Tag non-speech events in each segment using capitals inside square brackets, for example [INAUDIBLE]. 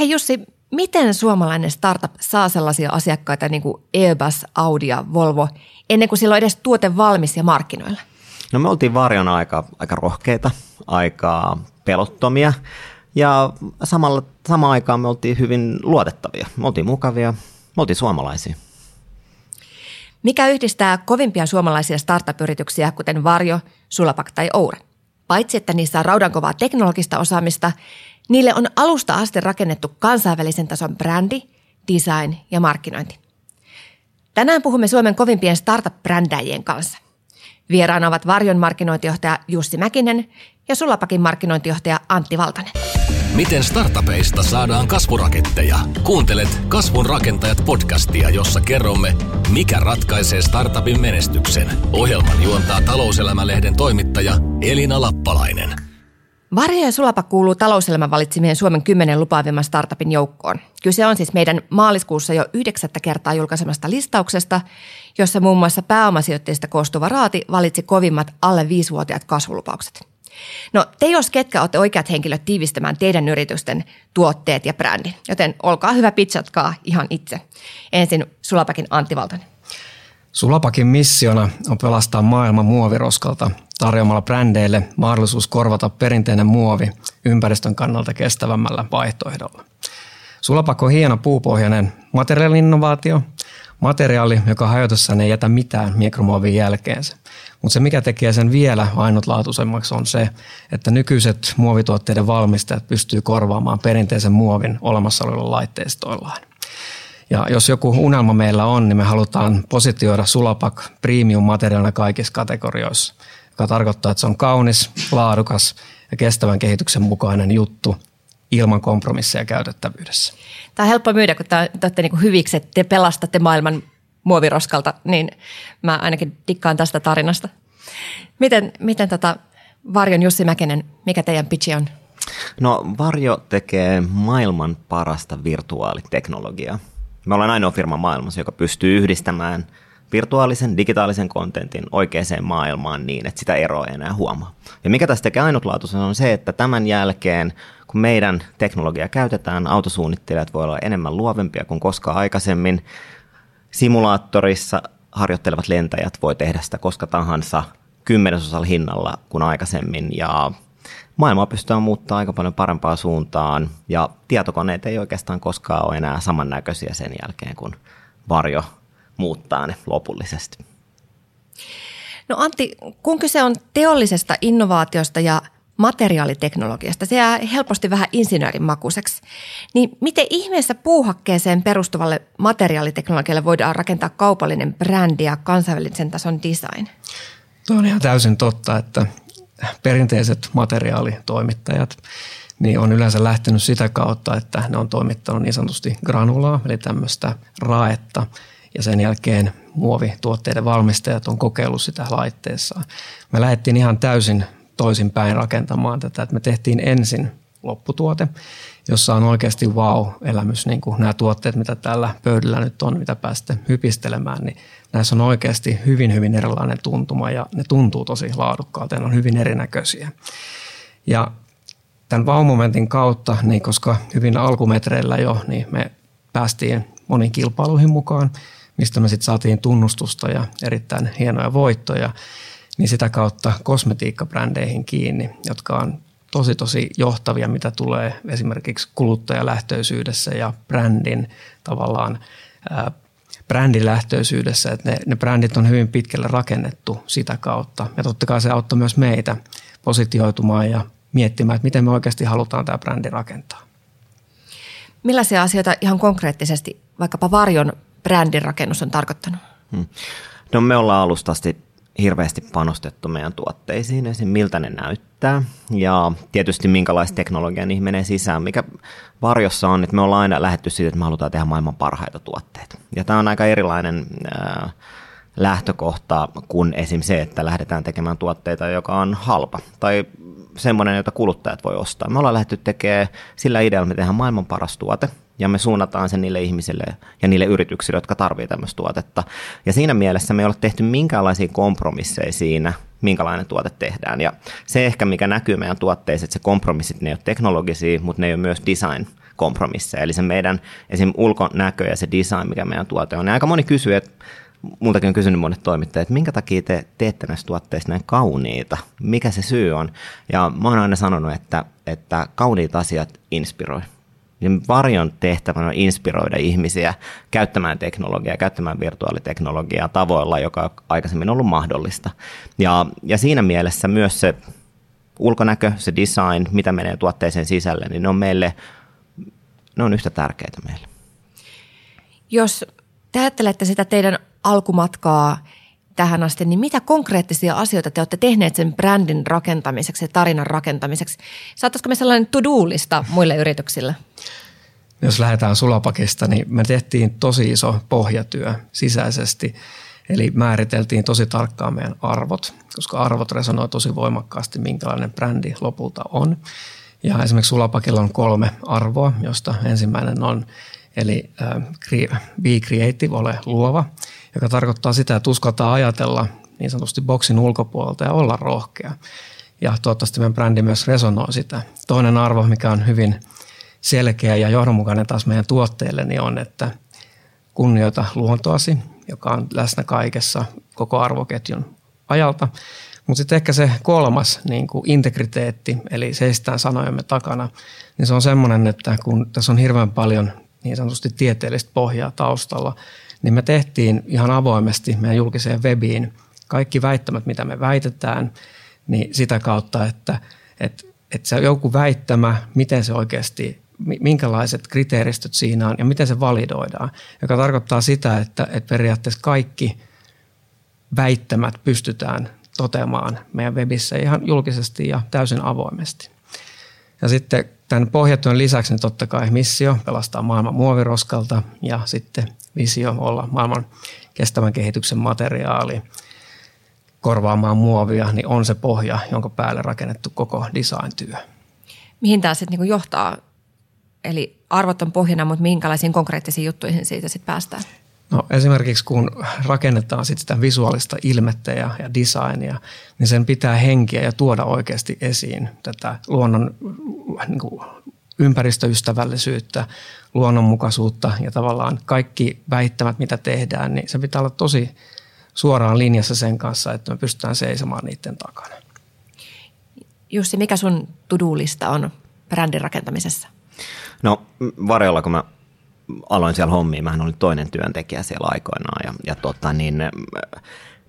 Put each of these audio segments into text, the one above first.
Hei Jussi, miten suomalainen startup saa sellaisia asiakkaita niin kuin Airbus, Audi ja Volvo ennen kuin sillä on edes tuote valmis ja markkinoilla? No me oltiin varjona aika, aika rohkeita, aika pelottomia ja samalla, samaan aikaan me oltiin hyvin luotettavia. Me oltiin mukavia, me oltiin suomalaisia. Mikä yhdistää kovimpia suomalaisia startup-yrityksiä, kuten Varjo, Sulapak tai Oure? Paitsi että niissä on raudankovaa teknologista osaamista, niille on alusta asti rakennettu kansainvälisen tason brändi, design ja markkinointi. Tänään puhumme Suomen kovimpien startup-brändäjien kanssa. Vieraana ovat Varjon markkinointijohtaja Jussi Mäkinen ja Sulapakin markkinointijohtaja Antti Valtanen. Miten startupeista saadaan kasvuraketteja? Kuuntelet Kasvun rakentajat podcastia, jossa kerromme, mikä ratkaisee startupin menestyksen. Ohjelman juontaa talouselämälehden toimittaja Elina Lappalainen. Varjo ja Sulapa kuuluu talouselämän valitsimien Suomen kymmenen lupaavimman startupin joukkoon. Kyse on siis meidän maaliskuussa jo yhdeksättä kertaa julkaisemasta listauksesta, jossa muun muassa pääomasijoitteista koostuva raati valitsi kovimmat alle viisivuotiaat kasvulupaukset. No te jos ketkä olette oikeat henkilöt tiivistämään teidän yritysten tuotteet ja brändin, joten olkaa hyvä pitsatkaa ihan itse. Ensin Sulapakin Antti Valtonen. Sulapakin missiona on pelastaa maailman muoviroskalta tarjoamalla brändeille mahdollisuus korvata perinteinen muovi ympäristön kannalta kestävämmällä vaihtoehdolla. Sulapak on hieno puupohjainen materiaalinnovaatio, materiaali, joka hajotussaan ei jätä mitään mikromuovin jälkeensä. Mutta se, mikä tekee sen vielä ainutlaatuisemmaksi, on se, että nykyiset muovituotteiden valmistajat pystyy korvaamaan perinteisen muovin olemassa olevilla laitteistoillaan. Ja jos joku unelma meillä on, niin me halutaan positioida Sulapak premium-materiaalina kaikissa kategorioissa, joka tarkoittaa, että se on kaunis, laadukas ja kestävän kehityksen mukainen juttu ilman kompromisseja käytettävyydessä. Tämä on helppo myydä, kun te olette niin hyviksi, että te pelastatte maailman muoviroskalta, niin mä ainakin dikkaan tästä tarinasta. Miten, miten tota Varjon Jussi Mäkenen, mikä teidän pitchi on? No Varjo tekee maailman parasta virtuaaliteknologiaa. Me ollaan ainoa firma maailmassa, joka pystyy yhdistämään virtuaalisen, digitaalisen kontentin oikeaan maailmaan niin, että sitä eroa ei enää huomaa. Ja mikä tästä tekee ainutlaatuisen on se, että tämän jälkeen, kun meidän teknologia käytetään, autosuunnittelijat voi olla enemmän luovempia kuin koskaan aikaisemmin. Simulaattorissa harjoittelevat lentäjät voi tehdä sitä koska tahansa kymmenesosalla hinnalla kuin aikaisemmin ja maailmaa pystytään muuttaa aika paljon parempaan suuntaan ja tietokoneet ei oikeastaan koskaan ole enää samannäköisiä sen jälkeen, kun varjo muuttaa ne lopullisesti. No Antti, kun kyse on teollisesta innovaatiosta ja materiaaliteknologiasta, se jää helposti vähän insinöörin makuiseksi. Niin miten ihmeessä puuhakkeeseen perustuvalle materiaaliteknologialle voidaan rakentaa kaupallinen brändi ja kansainvälisen tason design? Tuo on ihan täysin totta, että perinteiset materiaalitoimittajat niin on yleensä lähtenyt sitä kautta, että ne on toimittanut niin sanotusti granulaa, eli tämmöistä raetta, ja sen jälkeen muovituotteiden valmistajat on kokeillut sitä laitteessaan. Me lähdettiin ihan täysin toisinpäin rakentamaan tätä, että me tehtiin ensin lopputuote, jossa on oikeasti wow-elämys, niin kuin nämä tuotteet, mitä tällä pöydällä nyt on, mitä pääsette hypistelemään, niin näissä on oikeasti hyvin, hyvin erilainen tuntuma ja ne tuntuu tosi laadukkaalta ja ne on hyvin erinäköisiä. Ja tämän wow-momentin kautta, niin koska hyvin alkumetreillä jo, niin me päästiin moniin kilpailuihin mukaan, mistä me sitten saatiin tunnustusta ja erittäin hienoja voittoja, niin sitä kautta kosmetiikkabrändeihin kiinni, jotka on tosi tosi johtavia, mitä tulee esimerkiksi kuluttajalähtöisyydessä ja brändin tavallaan brändilähtöisyydessä, että ne, ne brändit on hyvin pitkälle rakennettu sitä kautta. Ja totta kai se auttoi myös meitä positioitumaan ja miettimään, että miten me oikeasti halutaan tämä brändi rakentaa. Millaisia asioita ihan konkreettisesti vaikkapa Varjon brändin rakennus on tarkoittanut? Hmm. No me ollaan alusta asti hirveästi panostettu meidän tuotteisiin, esim. miltä ne näyttää ja tietysti minkälaista teknologiaa niihin menee sisään. Mikä varjossa on, että me ollaan aina lähetty siitä, että me halutaan tehdä maailman parhaita tuotteita. Ja tämä on aika erilainen äh, lähtökohta kuin esim. se, että lähdetään tekemään tuotteita, joka on halpa tai semmoinen, jota kuluttajat voi ostaa. Me ollaan lähdetty tekemään sillä idealla, että me tehdään maailman paras tuote – ja me suunnataan sen niille ihmisille ja niille yrityksille, jotka tarvitsevat tämmöistä tuotetta. Ja siinä mielessä me ei ole tehty minkäänlaisia kompromisseja siinä, minkälainen tuote tehdään. Ja se ehkä, mikä näkyy meidän tuotteissa, että se kompromissit, ne ei ole teknologisia, mutta ne ei ole myös design kompromisseja. Eli se meidän esim. ulkonäkö ja se design, mikä meidän tuote on. Ja aika moni kysyy, että multakin on kysynyt monet toimittajat, että minkä takia te teette näistä tuotteista näin kauniita? Mikä se syy on? Ja mä oon aina sanonut, että, että kauniit asiat inspiroi. Niin varjon tehtävänä on inspiroida ihmisiä käyttämään teknologiaa, käyttämään virtuaaliteknologiaa tavoilla, joka on aikaisemmin ollut mahdollista. Ja, ja siinä mielessä myös se ulkonäkö, se design, mitä menee tuotteeseen sisälle, niin ne on meille, ne on yhtä tärkeitä meille. Jos te ajattelette sitä teidän alkumatkaa tähän asti, niin mitä konkreettisia asioita te olette tehneet sen brändin rakentamiseksi ja tarinan rakentamiseksi? Saattaisiko me sellainen to-do-lista muille yrityksille? Jos lähdetään sulapakista, niin me tehtiin tosi iso pohjatyö sisäisesti. Eli määriteltiin tosi tarkkaan meidän arvot, koska arvot resonoi tosi voimakkaasti, minkälainen brändi lopulta on. Ja esimerkiksi sulapakilla on kolme arvoa, josta ensimmäinen on eli be creative, ole luova – joka tarkoittaa sitä, että uskaltaa ajatella niin sanotusti boksin ulkopuolelta ja olla rohkea. Ja toivottavasti meidän brändi myös resonoi sitä. Toinen arvo, mikä on hyvin selkeä ja johdonmukainen taas meidän tuotteille, niin on, että kunnioita luontoasi, joka on läsnä kaikessa koko arvoketjun ajalta. Mutta sitten ehkä se kolmas niin kuin integriteetti, eli seistään sanojemme takana, niin se on semmoinen, että kun tässä on hirveän paljon niin sanotusti tieteellistä pohjaa taustalla, niin me tehtiin ihan avoimesti meidän julkiseen webiin kaikki väittämät, mitä me väitetään, niin sitä kautta, että, että, että se joku väittämä, miten se oikeasti, minkälaiset kriteeristöt siinä on ja miten se validoidaan, joka tarkoittaa sitä, että, että periaatteessa kaikki väittämät pystytään toteamaan meidän webissä ihan julkisesti ja täysin avoimesti. Ja sitten tämän pohjatyön lisäksi niin totta kai missio pelastaa maailman muoviroskalta ja sitten visio olla maailman kestävän kehityksen materiaali korvaamaan muovia, niin on se pohja, jonka päälle rakennettu koko design-työ. Mihin tämä sitten niinku johtaa? Eli arvot on pohjana, mutta minkälaisiin konkreettisiin juttuihin siitä sitten päästään? No esimerkiksi kun rakennetaan sit sitä visuaalista ilmettä ja, ja designia, niin sen pitää henkiä ja tuoda oikeasti esiin tätä luonnon niin kuin ympäristöystävällisyyttä, luonnonmukaisuutta ja tavallaan kaikki väittämät, mitä tehdään, niin se pitää olla tosi suoraan linjassa sen kanssa, että me pystytään seisomaan niiden takana. Jussi, mikä sun tudulista on brändin rakentamisessa? No varjolla, kun mä aloin siellä hommiin, mähän olin toinen työntekijä siellä aikoinaan ja, ja tota, niin,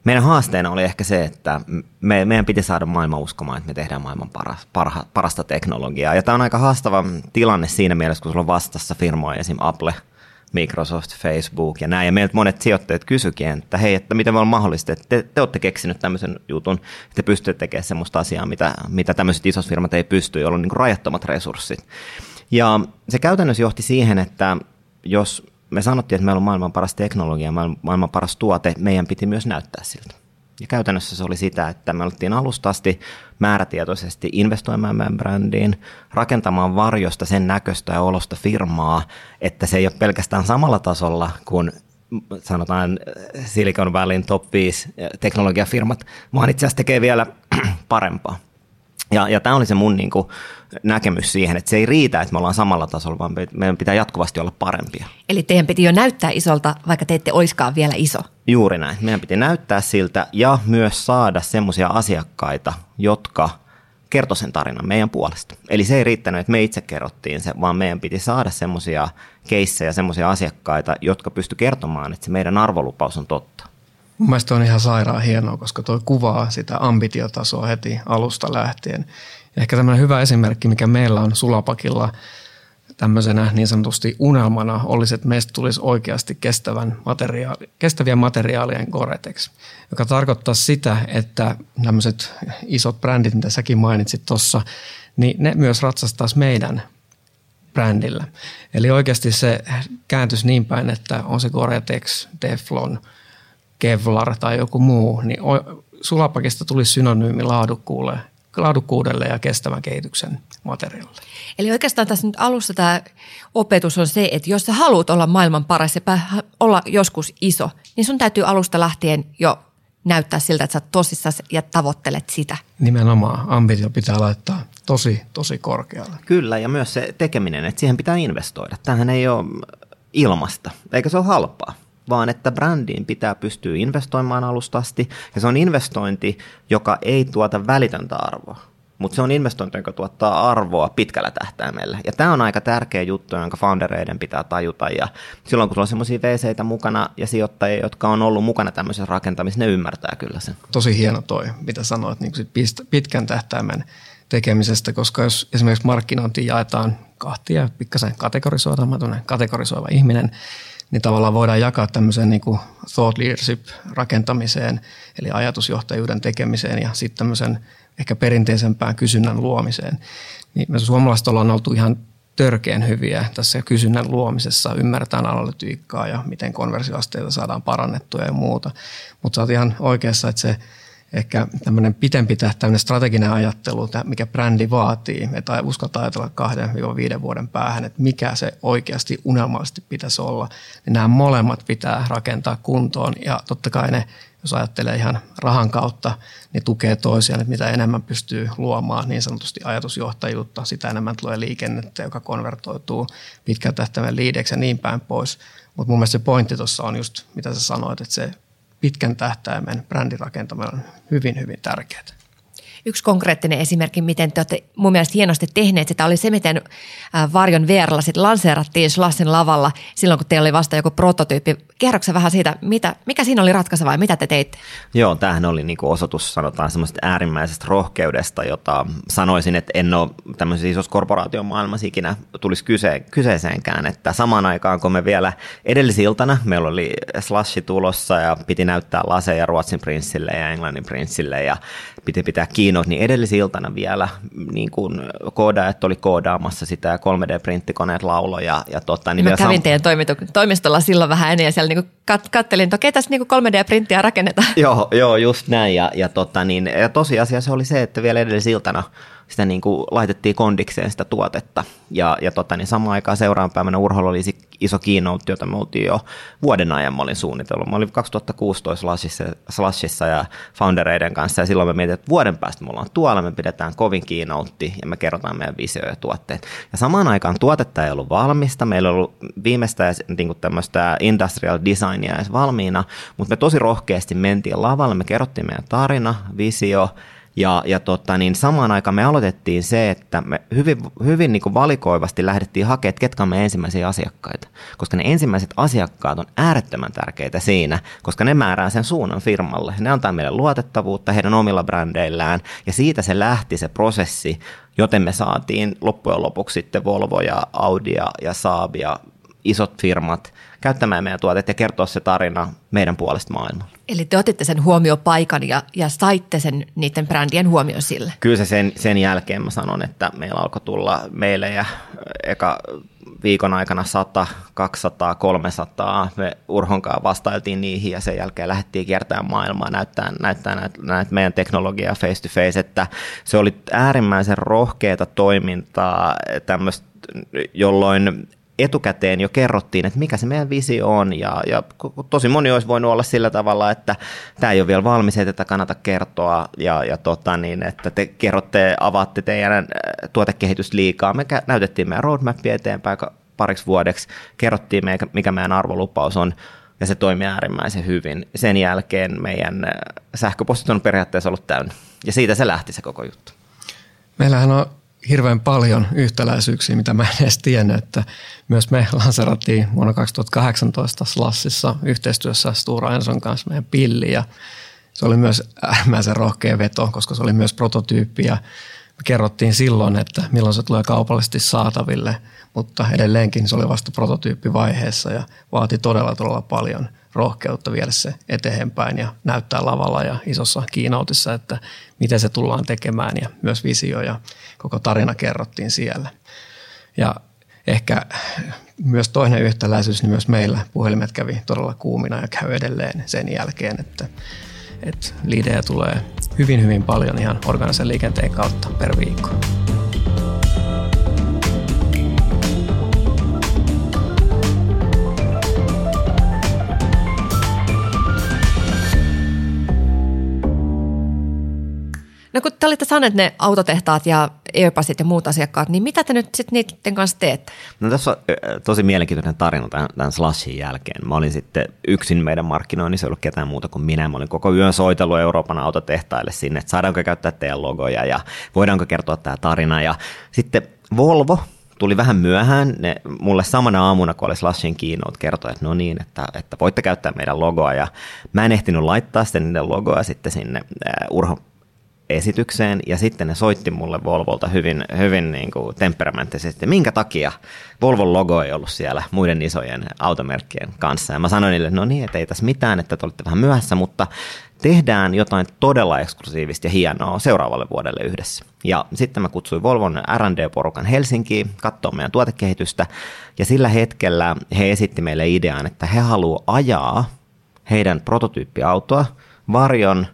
meidän haasteena oli ehkä se, että me, meidän piti saada maailma uskomaan, että me tehdään maailman paras, parha, parasta teknologiaa. Ja tämä on aika haastava tilanne siinä mielessä, kun sulla on vastassa firmoja, esim. Apple, Microsoft, Facebook ja näin. Ja meiltä monet sijoittajat kysyikin, että hei, että miten on mahdollista, että te, te olette keksinyt tämmöisen jutun, että te pystytte tekemään semmoista asiaa, mitä, mitä tämmöiset isot firmat ei pysty, joilla on niin rajattomat resurssit. Ja se käytännössä johti siihen, että jos me sanottiin, että meillä on maailman paras teknologia, maailman paras tuote, meidän piti myös näyttää siltä. Ja käytännössä se oli sitä, että me oltiin alusta asti määrätietoisesti investoimaan meidän brändiin, rakentamaan varjosta sen näköistä ja olosta firmaa, että se ei ole pelkästään samalla tasolla kuin sanotaan Silicon Valleyn top 5 teknologiafirmat, vaan itse asiassa tekee vielä [CLEARS THROAT] parempaa. Ja, ja tämä oli se mun niin kuin, näkemys siihen, että se ei riitä, että me ollaan samalla tasolla, vaan meidän pitää jatkuvasti olla parempia. Eli teidän piti jo näyttää isolta, vaikka te ette oiskaan vielä iso. Juuri näin. Meidän piti näyttää siltä ja myös saada semmoisia asiakkaita, jotka kertoi sen tarinan meidän puolesta. Eli se ei riittänyt, että me itse kerrottiin se, vaan meidän piti saada semmoisia keissejä, semmoisia asiakkaita, jotka pysty kertomaan, että se meidän arvolupaus on totta. Mun mielestä on ihan sairaan hienoa, koska tuo kuvaa sitä ambitiotasoa heti alusta lähtien. Ja ehkä tämmöinen hyvä esimerkki, mikä meillä on Sulapakilla tämmöisenä niin sanotusti unelmana olisi, että meistä tulisi oikeasti kestävän materiaali, kestäviä materiaalien Goretex, joka tarkoittaa sitä, että tämmöiset isot brändit, mitä säkin mainitsit tuossa, niin ne myös ratsastaisi meidän brändillä. Eli oikeasti se kääntys niin päin, että on se Goretex, Teflon – Kevlar tai joku muu, niin sulapakista tuli synonyymi laadukkuudelle, laadukkuudelle ja kestävän kehityksen materiaalille. Eli oikeastaan tässä nyt alussa tämä opetus on se, että jos sä haluat olla maailman paras ja olla joskus iso, niin sun täytyy alusta lähtien jo näyttää siltä, että sä tosissasi ja tavoittelet sitä. Nimenomaan ambitio pitää laittaa tosi, tosi korkealle. Kyllä, ja myös se tekeminen, että siihen pitää investoida. Tämähän ei ole ilmasta, eikä se ole halpaa vaan että brändiin pitää pystyä investoimaan alustasti, ja se on investointi, joka ei tuota välitöntä arvoa mutta se on investointi, joka tuottaa arvoa pitkällä tähtäimellä. Ja tämä on aika tärkeä juttu, jonka foundereiden pitää tajuta. Ja silloin kun sulla on semmoisia vc mukana ja sijoittajia, jotka on ollut mukana tämmöisessä rakentamisessa, ne ymmärtää kyllä sen. Tosi hieno toi, mitä sanoit niin pitkän tähtäimen tekemisestä, koska jos esimerkiksi markkinointi jaetaan kahtia, pikkasen kategorisoida, mä kategorisoiva ihminen, niin tavallaan voidaan jakaa tämmöiseen niin kuin thought leadership rakentamiseen, eli ajatusjohtajuuden tekemiseen ja sitten tämmöisen ehkä perinteisempään kysynnän luomiseen. Niin me suomalaiset ollaan oltu ihan törkeän hyviä tässä kysynnän luomisessa, ymmärretään analytiikkaa ja miten konversioasteita saadaan parannettua ja muuta. Mutta sä oot ihan oikeassa, että se ehkä tämmöinen pitempi tähtäinen strateginen ajattelu, mikä brändi vaatii, että uskaltaa ajatella kahden viiden vuoden päähän, että mikä se oikeasti unelmallisesti pitäisi olla, niin nämä molemmat pitää rakentaa kuntoon ja totta kai ne jos ajattelee ihan rahan kautta, niin tukee toisiaan, että mitä enemmän pystyy luomaan niin sanotusti ajatusjohtajuutta, sitä enemmän tulee liikennettä, joka konvertoituu pitkän tähtäimen liideksi ja niin päin pois. Mutta mun mielestä se pointti tuossa on just, mitä sä sanoit, että se pitkän tähtäimen brändirakentaminen on hyvin, hyvin tärkeää. Yksi konkreettinen esimerkki, miten te olette mun mielestä hienosti tehneet sitä, oli se, miten Varjon VRlla sitten lanseerattiin Slassin lavalla silloin, kun teillä oli vasta joku prototyyppi. Kerroksä vähän siitä, mitä, mikä siinä oli ratkaiseva ja mitä te teitte? Joo, tämähän oli niinku osoitus, sanotaan semmoista äärimmäisestä rohkeudesta, jota sanoisin, että en ole tämmöisessä isossa korporaatiomaailmassa ikinä tulisi kyse, kyseeseenkään, että samaan aikaan, kun me vielä edellisiltana, meillä oli Slashi tulossa ja piti näyttää laseja Ruotsin prinssille ja Englannin prinssille ja piti pitää keynote, niin edellisiltana vielä niin kuin koodaajat oli koodaamassa sitä ja 3D-printtikoneet laulo. Ja, ja totta, niin Mä kävin sam- teidän toimistolla silloin vähän ennen ja siellä niin kat- kattelin, että okei, tässä niin 3D-printtiä rakennetaan. joo, joo, just näin. Ja, ja, totta, niin, ja tosiasia se oli se, että vielä edellisiltana – sitä niin kuin laitettiin kondikseen sitä tuotetta. Ja, ja tota, niin samaan aikaan seuraavan päivänä Urholla oli iso keynote, jota me oltiin jo vuoden ajan mä olin suunnitellut. Mä olin 2016 Slashissa, Slashissa ja foundereiden kanssa ja silloin me mietin, että vuoden päästä me ollaan tuolla, me pidetään kovin keynote ja me kerrotaan meidän visio ja tuotteet. Ja samaan aikaan tuotetta ei ollut valmista, meillä ei ollut viimeistä niin tämmöistä industrial designia edes valmiina, mutta me tosi rohkeasti mentiin lavalle, me kerrottiin meidän tarina, visio, ja, ja tota, niin samaan aikaan me aloitettiin se, että me hyvin, hyvin niin kuin valikoivasti lähdettiin hakemaan, ketkä on me ensimmäisiä asiakkaita. Koska ne ensimmäiset asiakkaat on äärettömän tärkeitä siinä, koska ne määrää sen suunnan firmalle. Ne antaa meille luotettavuutta heidän omilla brändeillään ja siitä se lähti se prosessi, joten me saatiin loppujen lopuksi sitten Volvo ja Audi ja Saab ja isot firmat käyttämään meidän tuotet ja kertoa se tarina meidän puolesta maailmalla. Eli te otitte sen huomiopaikan ja, ja saitte sen niiden brändien huomioon sille? Kyllä se sen, sen jälkeen mä sanon, että meillä alkoi tulla meille ja eka viikon aikana 100, 200, 300. Me Urhonkaan vastailtiin niihin ja sen jälkeen lähdettiin kiertämään maailmaa, näyttää, näyttää näitä, näitä meidän teknologiaa face to face, että se oli äärimmäisen rohkeata toimintaa, tämmöistä, jolloin etukäteen jo kerrottiin, että mikä se meidän visio on ja, ja tosi moni olisi voinut olla sillä tavalla, että tämä ei ole vielä valmis, että tätä kannata kertoa ja, ja tota niin, että te kerrotte, avaatte teidän äh, tuotekehitysliikaa. Me näytettiin meidän roadmapia eteenpäin pariksi vuodeksi, kerrottiin mikä meidän arvolupaus on ja se toimii äärimmäisen hyvin. Sen jälkeen meidän äh, sähköpostit on periaatteessa ollut täynnä ja siitä se lähti se koko juttu. Meillähän on hirveän paljon yhtäläisyyksiä, mitä mä en edes tiennyt, että myös me lanserattiin vuonna 2018 Slassissa yhteistyössä Stura Enson kanssa meidän pilli ja se oli myös äärimmäisen rohkea veto, koska se oli myös prototyyppi ja me kerrottiin silloin, että milloin se tulee kaupallisesti saataville, mutta edelleenkin se oli vasta prototyyppivaiheessa ja vaati todella todella paljon – rohkeutta viedä se eteenpäin ja näyttää lavalla ja isossa kiinautissa, että miten se tullaan tekemään ja myös visio ja koko tarina kerrottiin siellä. Ja ehkä myös toinen yhtäläisyys, niin myös meillä puhelimet kävi todella kuumina ja käy edelleen sen jälkeen, että, että liidejä tulee hyvin hyvin paljon ihan organisen liikenteen kautta per viikko. No kun te olitte saaneet ne autotehtaat ja Airbusit ja muut asiakkaat, niin mitä te nyt sitten niiden kanssa teette? No tässä on tosi mielenkiintoinen tarina tämän, tämän Slashin jälkeen. Mä olin sitten yksin meidän markkinoinnissa, ei ollut ketään muuta kuin minä. Mä olin koko yön soitellut Euroopan autotehtaille sinne, että saadaanko käyttää teidän logoja ja voidaanko kertoa tämä tarina. Ja sitten Volvo, tuli vähän myöhään. Ne mulle samana aamuna, kun oli Slashin keynote, kertoi, että no niin, että, että voitte käyttää meidän logoa. Ja mä en ehtinyt laittaa sitten niiden logoa sitten sinne Urho esitykseen ja sitten ne soitti mulle Volvolta hyvin, hyvin niin kuin temperamenttisesti, minkä takia Volvon logo ei ollut siellä muiden isojen automerkkien kanssa. Ja mä sanoin niille, no niin, että ei tässä mitään, että te olette vähän myöhässä, mutta tehdään jotain todella eksklusiivista ja hienoa seuraavalle vuodelle yhdessä. Ja sitten mä kutsuin Volvon R&D-porukan Helsinkiin katsoa meidän tuotekehitystä, ja sillä hetkellä he esitti meille idean, että he haluavat ajaa heidän prototyyppiautoa varjon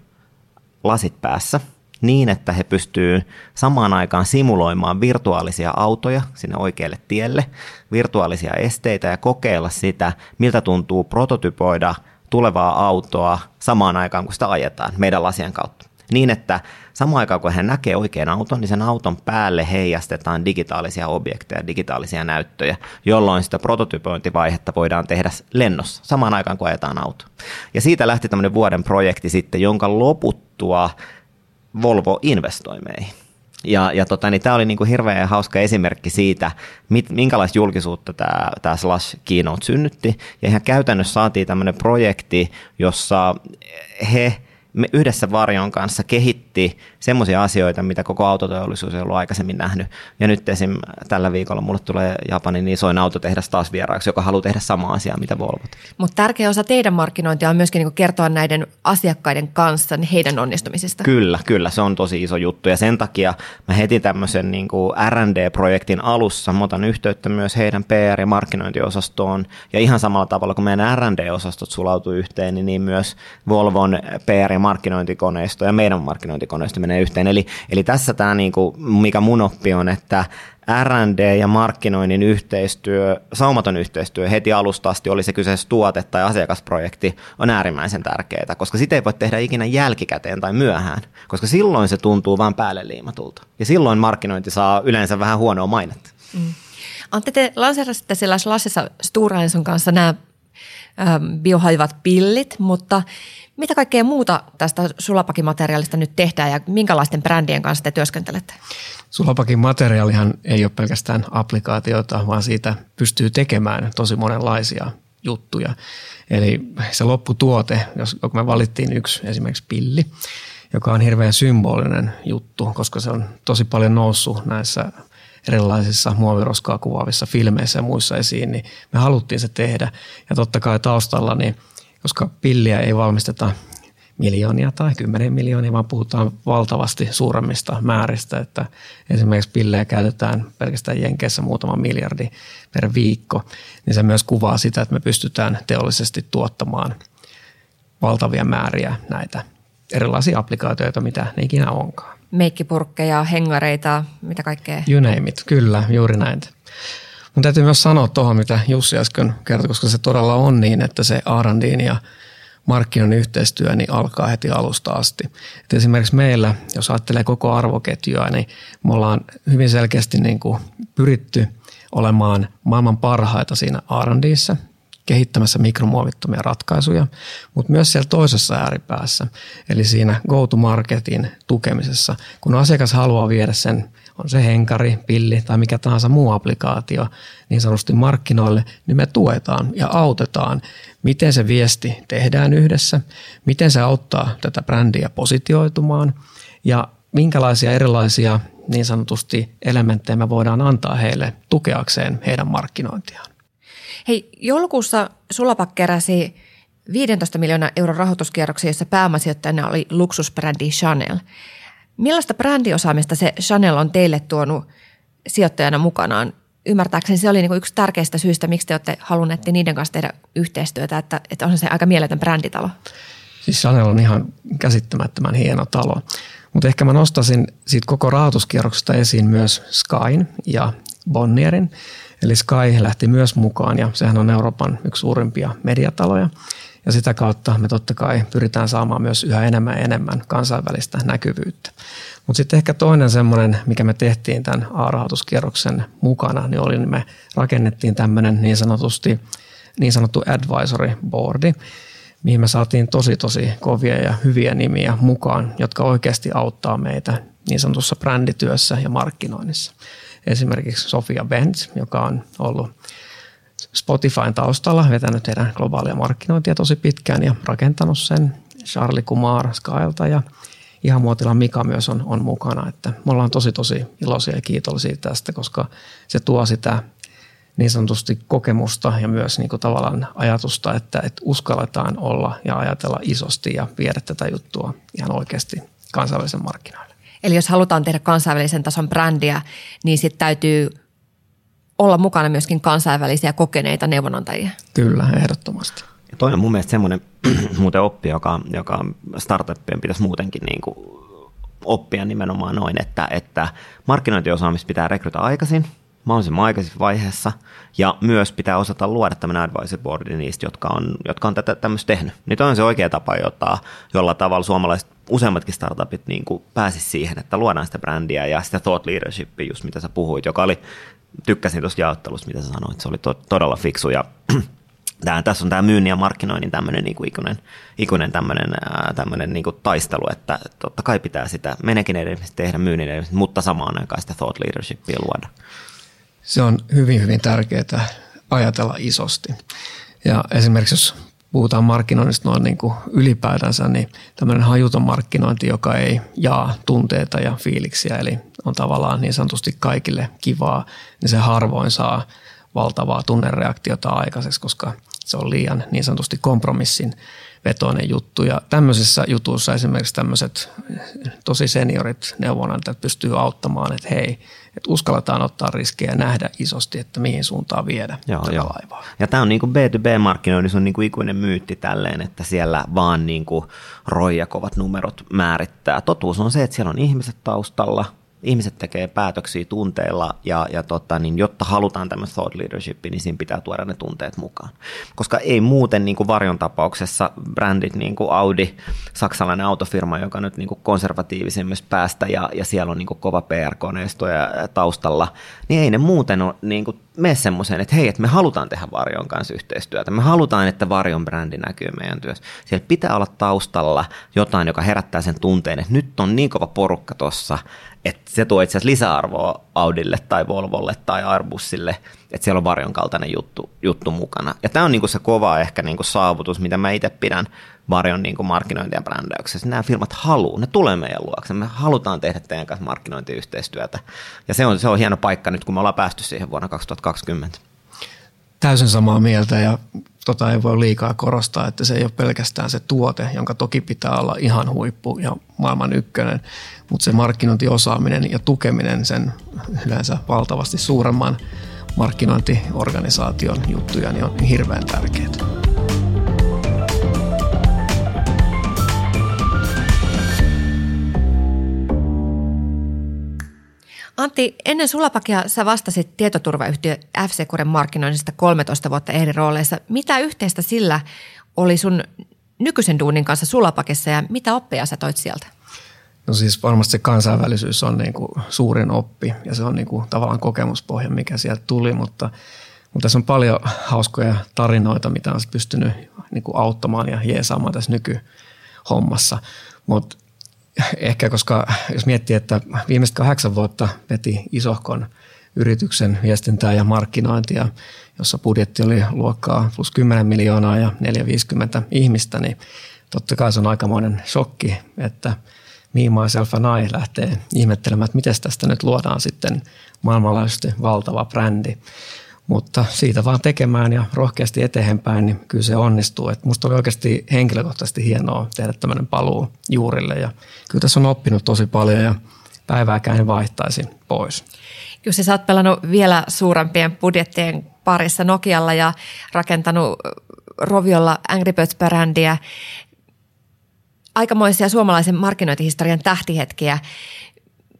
lasit päässä – niin, että he pystyvät samaan aikaan simuloimaan virtuaalisia autoja sinne oikealle tielle, virtuaalisia esteitä ja kokeilla sitä, miltä tuntuu prototypoida tulevaa autoa samaan aikaan, kun sitä ajetaan meidän lasien kautta. Niin, että samaan aikaan kun hän näkee oikean auton, niin sen auton päälle heijastetaan digitaalisia objekteja, digitaalisia näyttöjä, jolloin sitä prototypointivaihetta voidaan tehdä lennossa samaan aikaan, kun ajetaan auto. Ja siitä lähti tämmöinen vuoden projekti sitten, jonka loputtua Volvo investoi meihin. Ja, ja tota, niin tämä oli niin kuin hirveän hauska esimerkki siitä, mit, minkälaista julkisuutta tämä, tämä Slash Keynote synnytti. Ja ihan käytännössä saatiin tämmöinen projekti, jossa he me yhdessä Varjon kanssa kehitti semmoisia asioita, mitä koko autoteollisuus ei ollut aikaisemmin nähnyt. Ja nyt esim. tällä viikolla mulle tulee Japanin isoin autotehdas taas vieraaksi, joka haluaa tehdä sama asia, mitä Volvo Mutta tärkeä osa teidän markkinointia on myöskin niinku kertoa näiden asiakkaiden kanssa niin heidän onnistumisista. Kyllä, kyllä. Se on tosi iso juttu. Ja sen takia mä heti tämmöisen niin R&D-projektin alussa mä otan yhteyttä myös heidän PR- ja markkinointiosastoon. Ja ihan samalla tavalla kuin meidän R&D-osastot sulautuu yhteen, niin, niin myös Volvon PR- ja markkinointikoneisto ja meidän markkinointikoneisto menee yhteen. Eli, eli tässä tämä, niin kuin, mikä mun oppi on, että R&D ja markkinoinnin yhteistyö, saumaton yhteistyö heti alusta asti, oli se kyseessä tuote tai asiakasprojekti, on äärimmäisen tärkeää, koska sitä ei voi tehdä ikinä jälkikäteen tai myöhään, koska silloin se tuntuu vain päälle liimatulta. Ja silloin markkinointi saa yleensä vähän huonoa mainetta. Mm. Antti, te lanseerasitte siellä Lassissa Sturlainson kanssa nämä biohajuvat pillit, mutta mitä kaikkea muuta tästä sulapakimateriaalista nyt tehdään ja minkälaisten brändien kanssa te työskentelette? Sulapakin materiaalihan ei ole pelkästään applikaatioita, vaan siitä pystyy tekemään tosi monenlaisia juttuja. Eli se lopputuote, jos me valittiin yksi esimerkiksi pilli, joka on hirveän symbolinen juttu, koska se on tosi paljon noussut näissä erilaisissa muoviroskaa kuvaavissa filmeissä ja muissa esiin, niin me haluttiin se tehdä. Ja totta kai taustalla, niin koska pilliä ei valmisteta miljoonia tai kymmenen miljoonia, vaan puhutaan valtavasti suuremmista määristä, että esimerkiksi pillejä käytetään pelkästään Jenkeissä muutama miljardi per viikko, niin se myös kuvaa sitä, että me pystytään teollisesti tuottamaan valtavia määriä näitä erilaisia applikaatioita, mitä ne ikinä onkaan. Meikkipurkkeja, hengareita, mitä kaikkea? You name it, kyllä, juuri näin. Mun täytyy myös sanoa tuohon, mitä Jussi äsken kertoi, koska se todella on niin, että se R&D ja markkinoinnin yhteistyö niin alkaa heti alusta asti. Et esimerkiksi meillä, jos ajattelee koko arvoketjua, niin me ollaan hyvin selkeästi niin kuin pyritty olemaan maailman parhaita siinä R&Dissä, kehittämässä mikromuovittomia ratkaisuja, mutta myös siellä toisessa ääripäässä, eli siinä go-to-marketin tukemisessa. Kun asiakas haluaa viedä sen on se henkari, pilli tai mikä tahansa muu applikaatio niin sanotusti markkinoille, niin me tuetaan ja autetaan, miten se viesti tehdään yhdessä, miten se auttaa tätä brändiä positioitumaan ja minkälaisia erilaisia niin sanotusti elementtejä me voidaan antaa heille tukeakseen heidän markkinointiaan. Hei, joulukuussa Sulapak keräsi 15 miljoonaa euron rahoituskierroksia, jossa pääomasijoittajana oli luksusbrändi Chanel. Millaista brändiosaamista se Chanel on teille tuonut sijoittajana mukanaan? Ymmärtääkseni se oli niin kuin yksi tärkeistä syistä, miksi te olette halunneet niiden kanssa tehdä yhteistyötä, että, että on se aika mieletön bränditalo. Siis Chanel on ihan käsittämättömän hieno talo. Mutta ehkä mä nostasin siitä koko rahoituskierroksesta esiin myös Skyn ja Bonnierin. Eli Sky lähti myös mukaan ja sehän on Euroopan yksi suurimpia mediataloja. Ja sitä kautta me totta kai pyritään saamaan myös yhä enemmän ja enemmän kansainvälistä näkyvyyttä. Mutta sitten ehkä toinen semmoinen, mikä me tehtiin tämän A-rahoituskierroksen mukana, niin oli, niin me rakennettiin tämmöinen niin sanotusti niin sanottu advisory boardi, mihin me saatiin tosi tosi kovia ja hyviä nimiä mukaan, jotka oikeasti auttaa meitä niin sanotussa brändityössä ja markkinoinnissa. Esimerkiksi Sofia Benz, joka on ollut Spotifyn taustalla, vetänyt heidän globaalia markkinointia tosi pitkään ja rakentanut sen. Charlie Kumar Skylta ja ihan muotila Mika myös on, on mukana. Että me ollaan tosi tosi iloisia ja kiitollisia tästä, koska se tuo sitä niin sanotusti kokemusta ja myös niin kuin tavallaan ajatusta, että, että uskalletaan olla ja ajatella isosti ja viedä tätä juttua ihan oikeasti kansainvälisen markkinoille. Eli jos halutaan tehdä kansainvälisen tason brändiä, niin sitten täytyy olla mukana myöskin kansainvälisiä kokeneita neuvonantajia. Kyllä, ehdottomasti. Ja toinen mun mielestä semmoinen [CLEARS THROAT] muuten oppi, joka, joka startuppien pitäisi muutenkin niin kuin oppia nimenomaan noin, että, että markkinointiosaamista pitää rekrytä aikaisin – mahdollisimman aikaisessa vaiheessa, ja myös pitää osata luoda tämmöinen advisory boardi niistä, jotka on, jotka on tätä tämmöistä tehnyt. Niin on se oikea tapa, jota, jolla tavalla suomalaiset useammatkin startupit niin kuin pääsisi siihen, että luodaan sitä brändiä ja sitä thought leadershipia, just mitä sä puhuit, joka oli, tykkäsin tuosta jaottelusta, mitä sä sanoit, se oli to, todella fiksu ja [CLEARS THROAT] Tämä, tässä on tämä myynnin ja markkinoinnin tämmöinen niin kuin ikuinen, ikuinen tämmöinen, tämmöinen niin kuin taistelu, että totta kai pitää sitä menekin edelleen tehdä myynnin edelleen, mutta samaan aikaan sitä thought leadershipia luoda se on hyvin, hyvin tärkeää ajatella isosti. Ja esimerkiksi jos puhutaan markkinoinnista noin niin kuin ylipäätänsä, niin tämmöinen hajuton markkinointi, joka ei jaa tunteita ja fiiliksiä, eli on tavallaan niin sanotusti kaikille kivaa, niin se harvoin saa valtavaa tunnereaktiota aikaiseksi, koska se on liian niin sanotusti kompromissin vetoinen juttu. Ja tämmöisissä jutuissa esimerkiksi tämmöiset tosi seniorit neuvonantajat pystyy auttamaan, että hei, että uskalletaan ottaa riskejä ja nähdä isosti, että mihin suuntaan viedä joo, tätä joo. laivaa. Ja tämä on niin kuin B2B-markkinoinnissa on niin kuin ikuinen myytti tälleen, että siellä vaan niin kuin roijakovat numerot määrittää. Totuus on se, että siellä on ihmiset taustalla, ihmiset tekee päätöksiä tunteilla ja, ja tota, niin jotta halutaan tämmöistä thought leadership, niin siinä pitää tuoda ne tunteet mukaan. Koska ei muuten niin kuin varjon tapauksessa brändit niin kuin Audi, saksalainen autofirma, joka nyt niin kuin päästä ja, ja siellä on niin kuin kova PR-koneistoja taustalla, niin ei ne muuten ole niin kuin mene semmoiseen, että hei, että me halutaan tehdä Varjon kanssa yhteistyötä. Me halutaan, että Varjon brändi näkyy meidän työssä. Siellä pitää olla taustalla jotain, joka herättää sen tunteen, että nyt on niin kova porukka tossa, että se tuo itse asiassa lisäarvoa Audille tai Volvolle tai Airbusille, että siellä on Varjon kaltainen juttu, juttu mukana. Ja tämä on niinku se kova ehkä niinku saavutus, mitä mä itse pidän Varjon niin kuin markkinointi- ja brändäyksessä. Nämä firmat haluaa, ne tulee meidän luokse. Me halutaan tehdä teidän kanssa markkinointiyhteistyötä. Ja se on, se on hieno paikka nyt, kun me ollaan päästy siihen vuonna 2020. Täysin samaa mieltä ja tota ei voi liikaa korostaa, että se ei ole pelkästään se tuote, jonka toki pitää olla ihan huippu ja maailman ykkönen, mutta se markkinointiosaaminen ja tukeminen sen yleensä valtavasti suuremman markkinointiorganisaation juttuja niin on hirveän tärkeää. Antti, ennen Sulapakia sä vastasit tietoturvayhtiö f Securen markkinoinnista 13 vuotta eri rooleissa. Mitä yhteistä sillä oli sun nykyisen duunin kanssa Sulapakissa ja mitä oppeja sä toit sieltä? No siis varmasti se kansainvälisyys on niin kuin suurin oppi ja se on niin kuin tavallaan kokemuspohja, mikä sieltä tuli, mutta, mutta tässä on paljon hauskoja tarinoita, mitä on pystynyt niin kuin auttamaan ja jeesaamaan tässä nykyhommassa. Mutta ehkä koska jos miettii, että viimeiset kahdeksan vuotta veti isohkon yrityksen viestintää ja markkinointia, jossa budjetti oli luokkaa plus 10 miljoonaa ja 450 ihmistä, niin totta kai se on aikamoinen shokki, että Me, Myself and I lähtee ihmettelemään, että miten tästä nyt luodaan sitten maailmanlaajuisesti valtava brändi. Mutta siitä vaan tekemään ja rohkeasti eteenpäin, niin kyllä se onnistuu. Et musta oli oikeasti henkilökohtaisesti hienoa tehdä tämmöinen paluu juurille ja kyllä tässä on oppinut tosi paljon ja päivääkään en vaihtaisi pois. Jussi, sä oot pelannut vielä suurempien budjettien parissa Nokialla ja rakentanut Roviolla Angry Birds-brändiä. Aikamoisia suomalaisen markkinointihistorian tähtihetkiä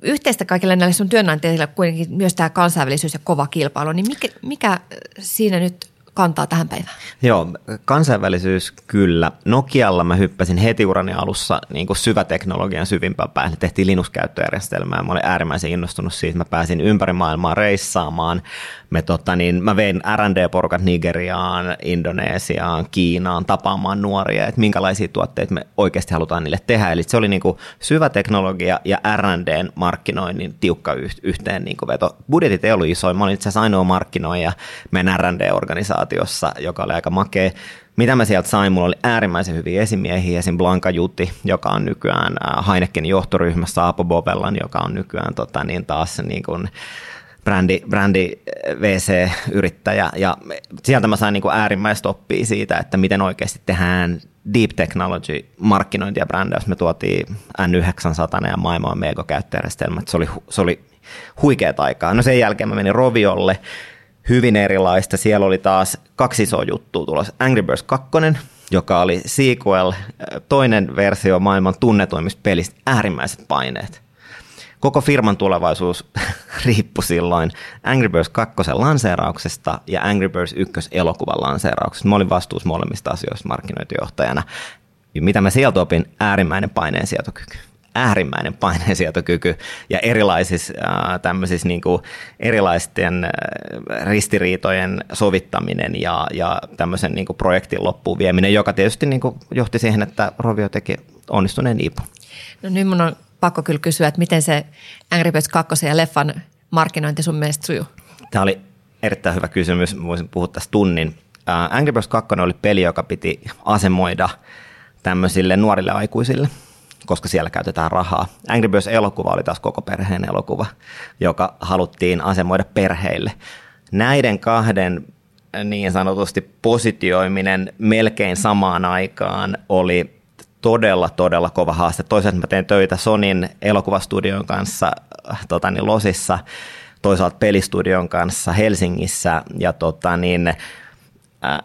yhteistä kaikille näille sun työnantajille kuitenkin myös tämä kansainvälisyys ja kova kilpailu, niin mikä, mikä siinä nyt kantaa tähän päivään? Joo, kansainvälisyys kyllä. Nokialla mä hyppäsin heti urani alussa niin kuin syväteknologian syvimpään päälle. Tehtiin Linux-käyttöjärjestelmää. Mä olin äärimmäisen innostunut siitä. Mä pääsin ympäri maailmaa reissaamaan. Me, tota, niin, mä vein R&D-porukat Nigeriaan, Indonesiaan, Kiinaan tapaamaan nuoria, että minkälaisia tuotteita me oikeasti halutaan niille tehdä. Eli se oli niin kuin syvä teknologia ja R&Dn markkinoinnin tiukka yhteen niin kuin veto. Budjetit ei ollut isoja. Mä olin itse asiassa ainoa markkinoija meidän R&D-organisaatiossa, joka oli aika makea. Mitä mä sieltä sain? Mulla oli äärimmäisen hyviä esimiehiä, esim. Blanka Jutti, joka on nykyään äh, Heinekenin johtoryhmässä, Apo Bobellan, joka on nykyään tota, niin taas niin kuin, brändi, brändi äh, VC-yrittäjä ja sieltä mä sain niin kuin äärimmäistä oppia siitä, että miten oikeasti tehdään deep technology markkinointi ja brändäys. Me tuotiin N900 ja maailman megakäyttäjärjestelmät. Se oli, se oli huikea aikaa. No sen jälkeen mä menin Roviolle, hyvin erilaista. Siellä oli taas kaksi isoa juttua tulossa. Angry Birds 2, joka oli sequel, toinen versio maailman tunnetuimmista pelistä, äärimmäiset paineet. Koko firman tulevaisuus [LAUGHS] riippui silloin Angry Birds 2 lanseerauksesta ja Angry Birds 1 elokuvan lanseerauksesta. Mä olin vastuussa molemmista asioista markkinointijohtajana. Ja mitä mä sieltä opin? Äärimmäinen paineensietokyky äärimmäinen paineensietokyky ja erilaisissa äh, tämmöisissä niin kuin erilaisten äh, ristiriitojen sovittaminen ja, ja tämmöisen niin kuin projektin loppuun vieminen, joka tietysti niin kuin johti siihen, että Rovio teki onnistuneen IPO. No nyt mun on pakko kyllä kysyä, että miten se Angry Birds 2 ja leffan markkinointi sun mielestä sujuu? Tämä oli erittäin hyvä kysymys. Voisin puhua tästä tunnin. Äh, Angry Birds 2 oli peli, joka piti asemoida tämmöisille nuorille aikuisille – koska siellä käytetään rahaa. Angry Birds-elokuva oli taas koko perheen elokuva, joka haluttiin asemoida perheille. Näiden kahden niin sanotusti positioiminen melkein samaan aikaan oli todella, todella kova haaste. Toisaalta mä tein töitä Sonin elokuvastudion kanssa tota niin, Losissa, toisaalta pelistudion kanssa Helsingissä ja tota niin,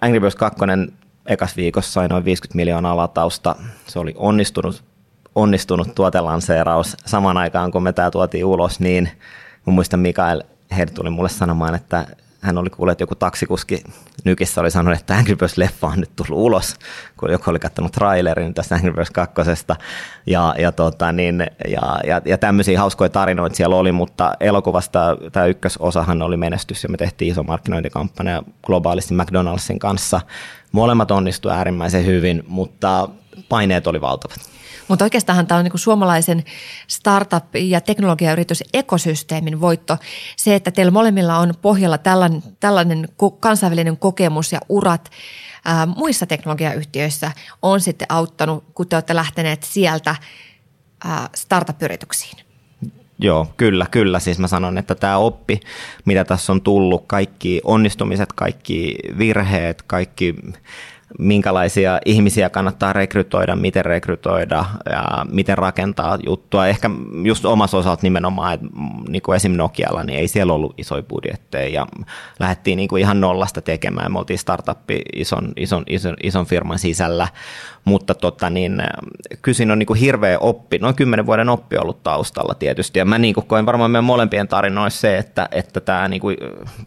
Angry Birds 2 ekas viikossa sai noin 50 miljoonaa latausta. Se oli onnistunut onnistunut tuotelanseeraus samaan aikaan, kun me tämä tuotiin ulos, niin mä muistan Mikael Head tuli mulle sanomaan, että hän oli kuullut, että joku taksikuski Nykissä oli sanonut, että Angry Birds-leffa on nyt tullut ulos, kun joku oli katsonut trailerin tästä Angry Birds 2. Ja, ja, tota, niin, ja, ja, ja tämmöisiä hauskoja tarinoita siellä oli, mutta elokuvasta tämä ykkösosahan oli menestys ja me tehtiin iso markkinointikampanja globaalisti McDonaldsin kanssa. Molemmat onnistuivat äärimmäisen hyvin, mutta paineet oli valtavat. Mutta oikeastaan tämä on niin suomalaisen startup- ja teknologiayritys ekosysteemin voitto. Se, että teillä molemmilla on pohjalla tällainen, tällainen kansainvälinen kokemus ja urat ää, muissa teknologiayhtiöissä on sitten auttanut, kun te olette lähteneet sieltä ää, startup-yrityksiin. Joo, kyllä, kyllä. Siis mä sanon, että tämä oppi, mitä tässä on tullut, kaikki onnistumiset, kaikki virheet, kaikki minkälaisia ihmisiä kannattaa rekrytoida, miten rekrytoida ja miten rakentaa juttua. Ehkä just omassa osalta nimenomaan, että niin kuin esim. Nokialla, niin ei siellä ollut isoja budjetteja ja lähdettiin niin kuin ihan nollasta tekemään. Me oltiin startuppi ison, ison, ison, ison firman sisällä, mutta tota, niin, kysin on niin kuin hirveä oppi, noin kymmenen vuoden oppi ollut taustalla tietysti. Ja mä niin kuin koen varmaan meidän molempien tarinoissa se, että, että tämä niin kuin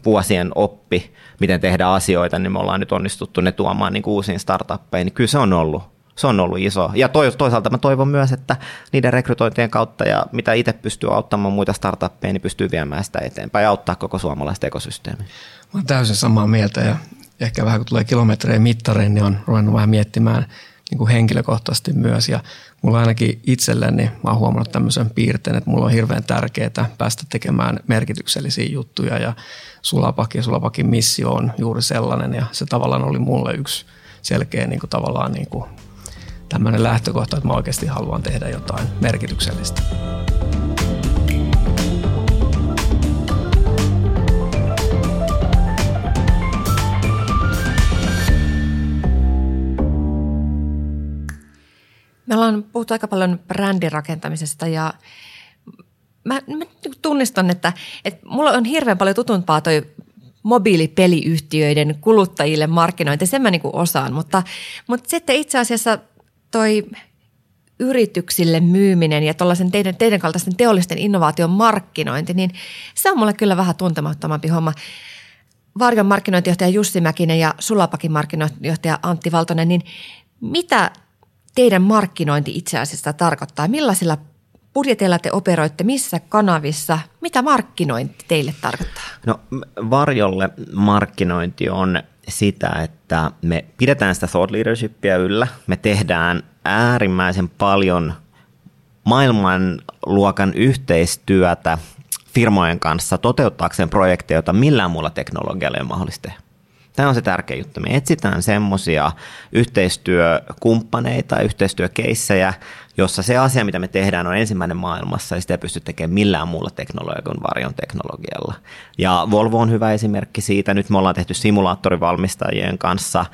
vuosien oppi, miten tehdä asioita, niin me ollaan nyt onnistuttu ne tuomaan niin kuin uusiin startuppeihin, niin kyllä se on ollut se on ollut iso. Ja toisaalta mä toivon myös, että niiden rekrytointien kautta ja mitä itse pystyy auttamaan muita startuppeja, niin pystyy viemään sitä eteenpäin ja auttaa koko suomalaista ekosysteemiä. Mä olen täysin samaa mieltä ja ehkä vähän kun tulee kilometrejä mittarein, niin on ruvennut vähän miettimään niin kuin henkilökohtaisesti myös. Ja mulla ainakin itselleni, mä oon huomannut tämmöisen piirteen, että mulla on hirveän tärkeää päästä tekemään merkityksellisiä juttuja ja Sulapak ja Sulapakin missio on juuri sellainen ja se tavallaan oli mulle yksi selkeä niin kuin tavallaan niin kuin tämmöinen lähtökohta, että mä oikeasti haluan tehdä jotain merkityksellistä. Me ollaan puhuttu aika paljon brändirakentamisesta ja mä, mä tunnistan, että, että mulla on hirveän paljon tutumpaa toi mobiilipeliyhtiöiden kuluttajille markkinointi, sen mä niin osaan, mutta, mutta sitten itse asiassa toi yrityksille myyminen ja tuollaisen teidän, teidän kaltaisten teollisten innovaation markkinointi, niin se on mulle kyllä vähän tuntemattomampi homma. Varjon markkinointijohtaja Jussi Mäkinen ja Sulapakin markkinointijohtaja Antti Valtonen, niin mitä teidän markkinointi itse asiassa tarkoittaa? Millaisilla budjeteilla te operoitte, missä kanavissa, mitä markkinointi teille tarkoittaa? No Varjolle markkinointi on sitä, että me pidetään sitä thought leadershipia yllä, me tehdään äärimmäisen paljon maailmanluokan yhteistyötä firmojen kanssa toteuttaakseen projekteja, joita millään muulla teknologialla ei ole mahdollista tehdä. Tämä on se tärkeä juttu. Me etsitään semmoisia yhteistyökumppaneita, yhteistyökeissejä, jossa se asia, mitä me tehdään, on ensimmäinen maailmassa ja sitä ei pysty tekemään millään muulla teknologialla kuin varjon teknologialla. Ja Volvo on hyvä esimerkki siitä. Nyt me ollaan tehty simulaattorivalmistajien kanssa äh,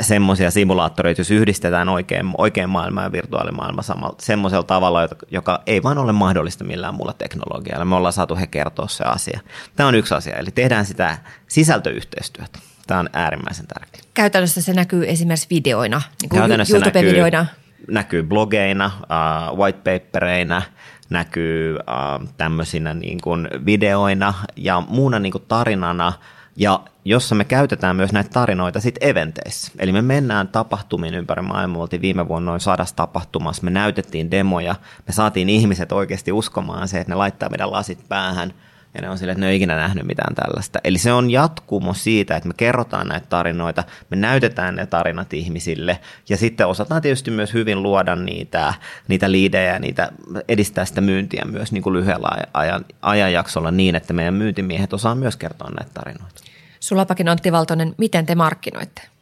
semmoisia simulaattoreita, jos yhdistetään oikein, oikein maailma ja virtuaalimaailma semmoisella tavalla, joka ei vain ole mahdollista millään muulla teknologialla. Me ollaan saatu he kertoa se asia. Tämä on yksi asia, eli tehdään sitä sisältöyhteistyötä. Tämä on äärimmäisen tärkeää. Käytännössä se näkyy esimerkiksi videoina, niin kuin YouTube-videoina. Näkyy, näkyy blogeina, uh, whitepapereina, näkyy uh, tämmöisinä niin kuin videoina ja muuna niin kuin tarinana, ja jossa me käytetään myös näitä tarinoita sitten eventeissä. Eli me mennään tapahtumiin ympäri maailmaa, oltiin viime vuonna noin sadas tapahtumassa, me näytettiin demoja, me saatiin ihmiset oikeasti uskomaan se, että ne laittaa meidän lasit päähän – ja ne on sille, että ne ei ikinä nähnyt mitään tällaista. Eli se on jatkumo siitä, että me kerrotaan näitä tarinoita, me näytetään ne tarinat ihmisille ja sitten osataan tietysti myös hyvin luoda niitä, niitä liidejä, niitä, edistää sitä myyntiä myös niin kuin lyhyellä ajan, ajanjaksolla niin, että meidän myyntimiehet osaa myös kertoa näitä tarinoita. Sulapakin Antti Valtonen, miten te markkinoitte?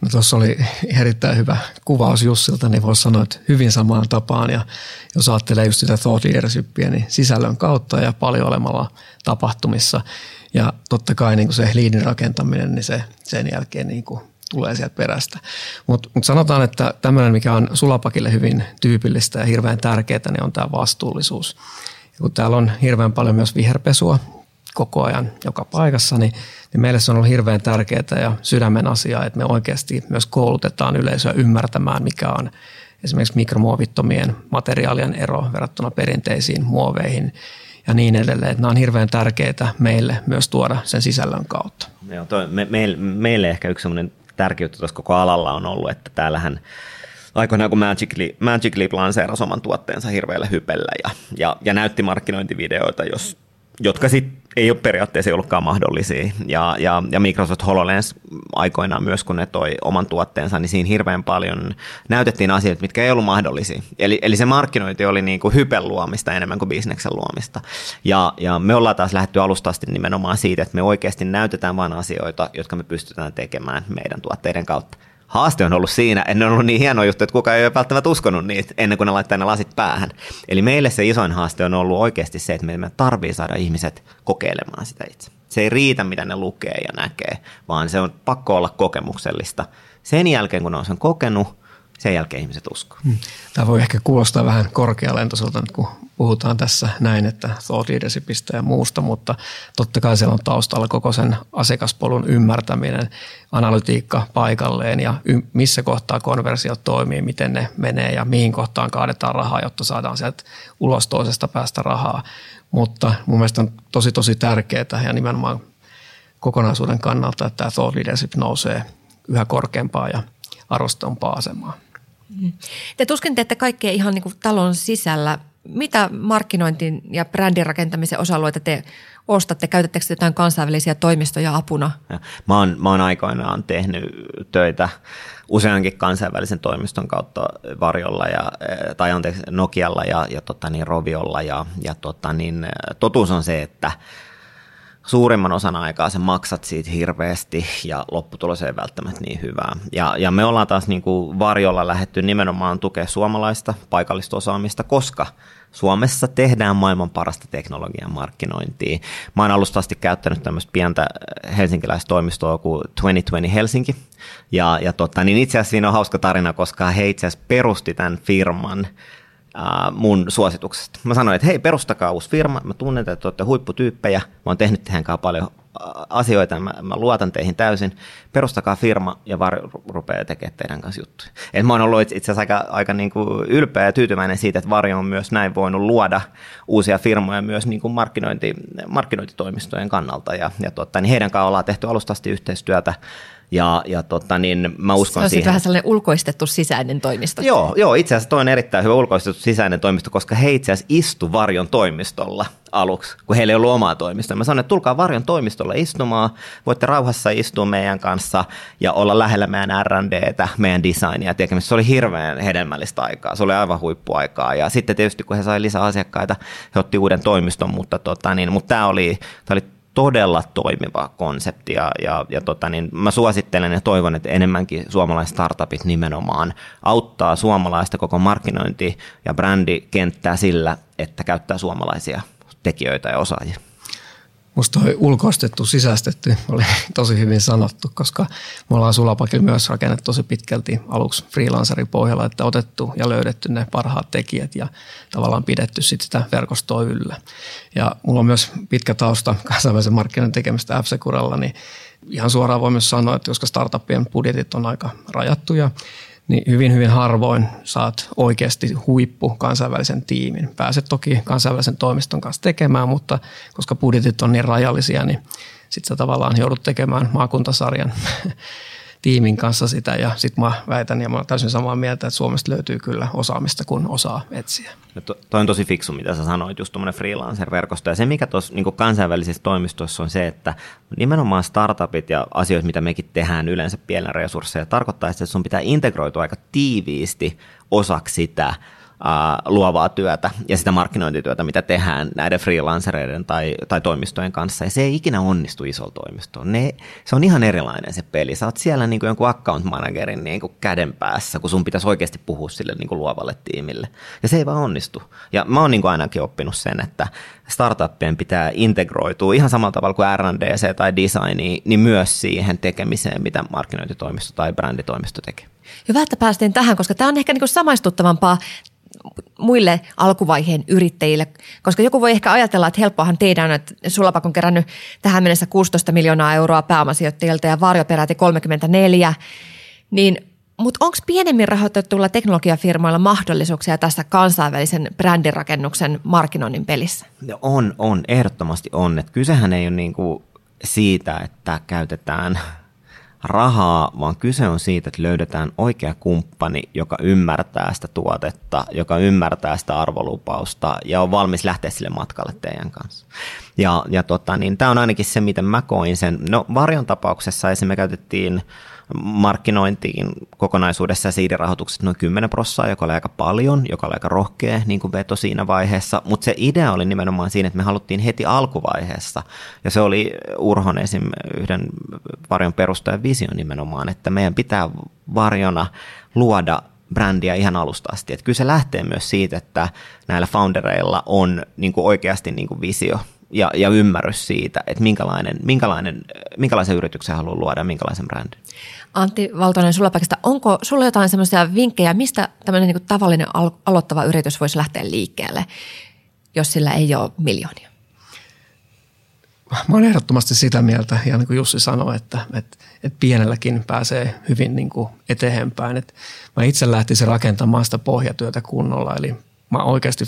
No tuossa oli erittäin hyvä kuvaus Jussilta, niin voisi sanoa, että hyvin samaan tapaan. Ja jos ajattelee just sitä thought leadershipia, niin sisällön kautta ja paljon olemalla tapahtumissa. Ja totta kai niin kuin se liidin rakentaminen, niin se sen jälkeen niin kuin tulee sieltä perästä. Mutta mut sanotaan, että tämmöinen, mikä on Sulapakille hyvin tyypillistä ja hirveän tärkeää, niin on tämä vastuullisuus. Ja kun täällä on hirveän paljon myös viherpesua koko ajan joka paikassa, niin, niin meille se on ollut hirveän tärkeää ja sydämen asia, että me oikeasti myös koulutetaan yleisöä ymmärtämään, mikä on esimerkiksi mikromuovittomien materiaalien ero verrattuna perinteisiin muoveihin ja niin edelleen. Että nämä on hirveän tärkeitä meille myös tuoda sen sisällön kautta. Joo, toi, me, me, meille ehkä yksi sellainen tärkeyttä tuossa koko alalla on ollut, että täällähän aikoinaan kun Magic Leap, Magic Leap lanseerasi oman tuotteensa hirveällä hypellä ja, ja, ja näytti markkinointivideoita, jos, jotka sitten ei ole periaatteessa ollutkaan mahdollisia. Ja, ja, ja Microsoft HoloLens aikoinaan myös, kun ne toi oman tuotteensa, niin siinä hirveän paljon näytettiin asioita, mitkä ei ollut mahdollisia. Eli, eli se markkinointi oli niin kuin hypen luomista enemmän kuin bisneksen luomista. Ja, ja me ollaan taas lähdetty alusta asti nimenomaan siitä, että me oikeasti näytetään vain asioita, jotka me pystytään tekemään meidän tuotteiden kautta haaste on ollut siinä, että ne on ollut niin hieno juttu, että kukaan ei ole välttämättä uskonut niitä ennen kuin ne laittaa ne lasit päähän. Eli meille se isoin haaste on ollut oikeasti se, että meidän tarvii saada ihmiset kokeilemaan sitä itse. Se ei riitä, mitä ne lukee ja näkee, vaan se on pakko olla kokemuksellista. Sen jälkeen, kun ne on sen kokenut, sen jälkeen ihmiset uskoo. Hmm. Tämä voi ehkä kuulostaa vähän korkealentoiselta, kun puhutaan tässä näin, että thought leadershipistä ja muusta, mutta totta kai siellä on taustalla koko sen asiakaspolun ymmärtäminen, analytiikka paikalleen ja missä kohtaa konversiot toimii, miten ne menee ja mihin kohtaan kaadetaan rahaa, jotta saadaan sieltä ulos toisesta päästä rahaa. Mutta mun mielestä on tosi tosi tärkeää ja nimenomaan kokonaisuuden kannalta, että tämä thought leadership nousee yhä korkeampaa ja arvostampaa asemaa. Te tuskin teette kaikkea ihan niin kuin talon sisällä. Mitä markkinointin ja brändin rakentamisen osa-alueita te ostatte? Käytättekö jotain kansainvälisiä toimistoja apuna? Ja, mä, oon, mä oon aikoinaan tehnyt töitä useankin kansainvälisen toimiston kautta Varjolla ja, tai anteeksi Nokialla ja, ja tota niin, Roviolla ja, ja tota niin, totuus on se, että – suurimman osan aikaa sä maksat siitä hirveästi ja lopputulos ei välttämättä niin hyvää. Ja, ja me ollaan taas niin kuin varjolla lähetty nimenomaan tukea suomalaista paikallista osaamista, koska Suomessa tehdään maailman parasta teknologian markkinointia. Mä oon alusta asti käyttänyt tämmöistä pientä helsinkiläistoimistoa kuin 2020 Helsinki. Ja, ja tota, niin itse asiassa siinä on hauska tarina, koska he itse asiassa perusti tämän firman – äh, mun suosituksesta. Mä sanoin, että hei, perustakaa uusi firma, mä tunnen, että te olette huipputyyppejä, mä oon tehnyt teidän kanssa paljon asioita, mä, mä luotan teihin täysin, perustakaa firma ja Varjo rupeaa tekemään teidän kanssa juttuja. Et mä oon ollut itse asiassa aika, aika niin kuin ylpeä ja tyytyväinen siitä, että Varjo on myös näin voinut luoda uusia firmoja myös niin kuin markkinointi, markkinointitoimistojen kannalta. Ja, ja totta, niin heidän kanssaan ollaan tehty alustasti yhteistyötä ja, ja tota, niin mä uskon Se on siihen. vähän sellainen ulkoistettu sisäinen toimisto. Joo, joo, itse asiassa toi on erittäin hyvä ulkoistettu sisäinen toimisto, koska he itse asiassa istu Varjon toimistolla aluksi, kun heillä ei ollut omaa toimistoa. Mä sanoin, että tulkaa Varjon toimistolla istumaan, voitte rauhassa istua meidän kanssa ja olla lähellä meidän R&Dtä, meidän designia tekemistä. Se oli hirveän hedelmällistä aikaa, se oli aivan huippuaikaa. Ja sitten tietysti kun he sai lisää asiakkaita, he otti uuden toimiston, mutta, tota, niin, mutta tämä oli, tämä oli todella toimiva konsepti ja, ja, ja tota, niin mä suosittelen ja toivon, että enemmänkin suomalaiset startupit nimenomaan auttaa suomalaista koko markkinointi- ja brändikenttää sillä, että käyttää suomalaisia tekijöitä ja osaajia. Musta toi ulkoistettu, sisäistetty oli [LAUGHS] tosi hyvin sanottu, koska me ollaan Sulapakilla myös rakennettu tosi pitkälti aluksi freelancerin pohjalla, että otettu ja löydetty ne parhaat tekijät ja tavallaan pidetty sit sitä verkostoa yllä. Ja mulla on myös pitkä tausta [LAUGHS] kansainvälisen markkinoinnin tekemistä f niin ihan suoraan voi myös sanoa, että koska startupien budjetit on aika rajattuja, niin hyvin, hyvin harvoin saat oikeasti huippu kansainvälisen tiimin. Pääset toki kansainvälisen toimiston kanssa tekemään, mutta koska budjetit on niin rajallisia, niin sitten sä tavallaan joudut tekemään maakuntasarjan tiimin kanssa sitä ja sitten mä väitän ja mä olen täysin samaa mieltä, että Suomesta löytyy kyllä osaamista, kun osaa etsiä. Ja to, toi on tosi fiksu, mitä sä sanoit, just tuommoinen freelancer-verkosto. Ja se, mikä tuossa niin kansainvälisessä toimistossa on se, että nimenomaan startupit ja asioita, mitä mekin tehdään yleensä pienellä resursseja, tarkoittaa, että sun pitää integroitua aika tiiviisti osaksi sitä luovaa työtä ja sitä markkinointityötä, mitä tehdään näiden freelancereiden tai, tai toimistojen kanssa. Ja se ei ikinä onnistu isolla toimistoon. Ne, se on ihan erilainen se peli. Sä oot siellä niin kuin jonkun account managerin niin kuin käden päässä, kun sun pitäisi oikeasti puhua sille niin kuin luovalle tiimille. Ja se ei vaan onnistu. Ja mä oon niin kuin ainakin oppinut sen, että startuppien pitää integroitua ihan samalla tavalla kuin R&DC tai designi, niin myös siihen tekemiseen, mitä markkinointitoimisto tai bränditoimisto tekee. Hyvä, että päästiin tähän, koska tämä on ehkä niin samaistuttavampaa muille alkuvaiheen yrittäjille, koska joku voi ehkä ajatella, että helppoahan teidän, että Sulapak on kerännyt tähän mennessä 16 miljoonaa euroa pääomasijoittajilta ja Varjo peräti 34, niin mutta onko pienemmin rahoitettuilla teknologiafirmoilla mahdollisuuksia tässä kansainvälisen brändirakennuksen markkinoinnin pelissä? No on, on, ehdottomasti on. Et kysehän ei ole niinku siitä, että käytetään rahaa, vaan kyse on siitä, että löydetään oikea kumppani, joka ymmärtää sitä tuotetta, joka ymmärtää sitä arvolupausta ja on valmis lähteä sille matkalle teidän kanssa. Ja, ja tota, niin tämä on ainakin se, miten mä koin sen. No Varjon tapauksessa esimerkiksi me käytettiin markkinointiin kokonaisuudessa siidirahoitukset noin 10 prossaa, joka oli aika paljon, joka oli aika rohkea niin kuin veto siinä vaiheessa, mutta se idea oli nimenomaan siinä, että me haluttiin heti alkuvaiheessa, ja se oli Urhon esim. yhden varjon perustajan visio nimenomaan, että meidän pitää varjona luoda brändiä ihan alusta asti. Että kyllä se lähtee myös siitä, että näillä foundereilla on niin kuin oikeasti niin kuin visio ja, ja ymmärrys siitä, että minkälainen, minkälainen, minkälaisen yrityksen haluaa luoda ja minkälaisen brändin. Antti Valtonen Sulapäkistä, onko sulla jotain semmoisia vinkkejä, mistä tämmöinen niin tavallinen aloittava yritys voisi lähteä liikkeelle, jos sillä ei ole miljoonia? Mä olen ehdottomasti sitä mieltä, ja niin kuin Jussi sanoi, että, että, että pienelläkin pääsee hyvin niin kuin eteenpäin. Että mä itse lähtisin rakentamaan sitä pohjatyötä kunnolla, eli mä oikeasti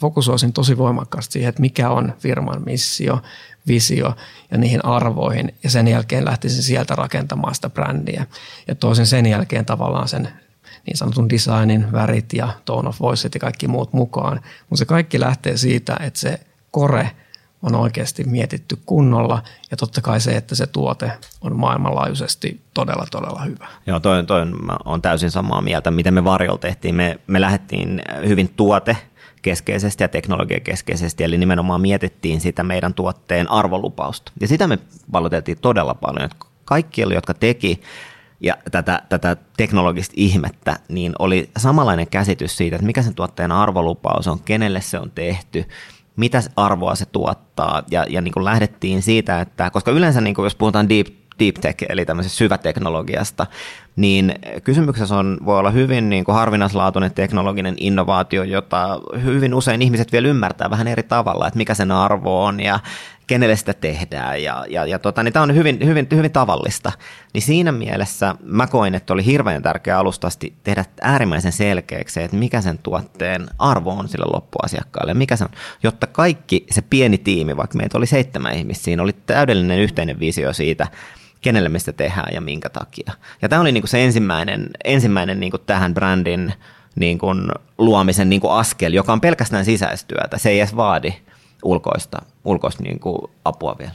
fokusoisin tosi voimakkaasti siihen, että mikä on firman missio, visio ja niihin arvoihin. Ja sen jälkeen lähtisin sieltä rakentamaan sitä brändiä. Ja toisin sen jälkeen tavallaan sen niin sanotun designin, värit ja tone of voice ja kaikki muut mukaan. Mutta se kaikki lähtee siitä, että se kore on oikeasti mietitty kunnolla ja totta kai se, että se tuote on maailmanlaajuisesti todella, todella hyvä. Joo, toi, toi on, täysin samaa mieltä. Miten me Varjol tehtiin? Me, me lähdettiin hyvin tuote keskeisesti ja teknologiakeskeisesti, eli nimenomaan mietittiin sitä meidän tuotteen arvolupausta. Ja sitä me valoteltiin todella paljon, että kaikki, jotka teki ja tätä, tätä teknologista ihmettä, niin oli samanlainen käsitys siitä, että mikä sen tuotteen arvolupaus on, kenelle se on tehty, mitä arvoa se tuottaa. Ja, ja niin kuin lähdettiin siitä, että koska yleensä niin kuin jos puhutaan deep, deep tech, eli tämmöisestä syväteknologiasta, niin kysymyksessä on, voi olla hyvin niin kuin harvinaislaatuinen teknologinen innovaatio, jota hyvin usein ihmiset vielä ymmärtää vähän eri tavalla, että mikä sen arvo on ja kenelle sitä tehdään ja, ja, ja tota, niin tämä on hyvin, hyvin, hyvin tavallista. Niin siinä mielessä mä koin, että oli hirveän tärkeää alustasti tehdä äärimmäisen selkeäksi, että mikä sen tuotteen arvo on sille loppuasiakkaalle, mikä se on, jotta kaikki se pieni tiimi, vaikka meitä oli seitsemän ihmistä, siinä oli täydellinen yhteinen visio siitä, kenelle me sitä tehdään ja minkä takia. Ja tämä oli niin kuin se ensimmäinen, ensimmäinen niin kuin tähän brändin niin kuin luomisen niin kuin askel, joka on pelkästään sisäistyötä. Se ei edes vaadi ulkoista, ulkoista niin kuin apua vielä.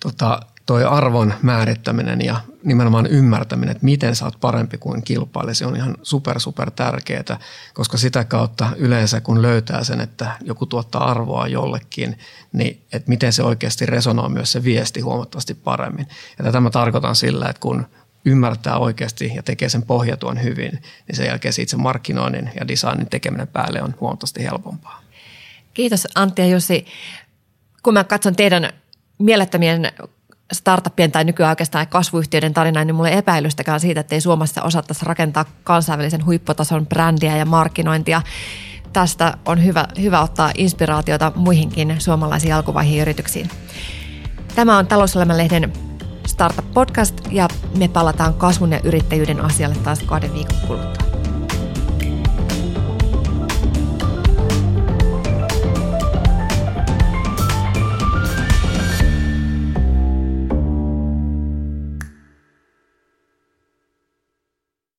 Tota, toi arvon määrittäminen ja nimenomaan ymmärtäminen, että miten sä oot parempi kuin kilpailija, se on ihan super, super tärkeää, koska sitä kautta yleensä kun löytää sen, että joku tuottaa arvoa jollekin, niin että miten se oikeasti resonoi myös se viesti huomattavasti paremmin. Ja tätä mä tarkoitan sillä, että kun ymmärtää oikeasti ja tekee sen pohjatuon hyvin, niin sen jälkeen se markkinoinnin ja designin tekeminen päälle on huomattavasti helpompaa. Kiitos Antti ja Jussi. Kun mä katson teidän mielettömien startuppien tai nykyään oikeastaan kasvuyhtiöiden tarinaa, niin mulla ei epäilystäkään siitä, että ei Suomessa osattaisi rakentaa kansainvälisen huipputason brändiä ja markkinointia. Tästä on hyvä, hyvä ottaa inspiraatiota muihinkin suomalaisiin alkuvaiheen yrityksiin. Tämä on Talouselämän-lehden Startup Podcast ja me palataan kasvun ja yrittäjyyden asialle taas kahden viikon kuluttua.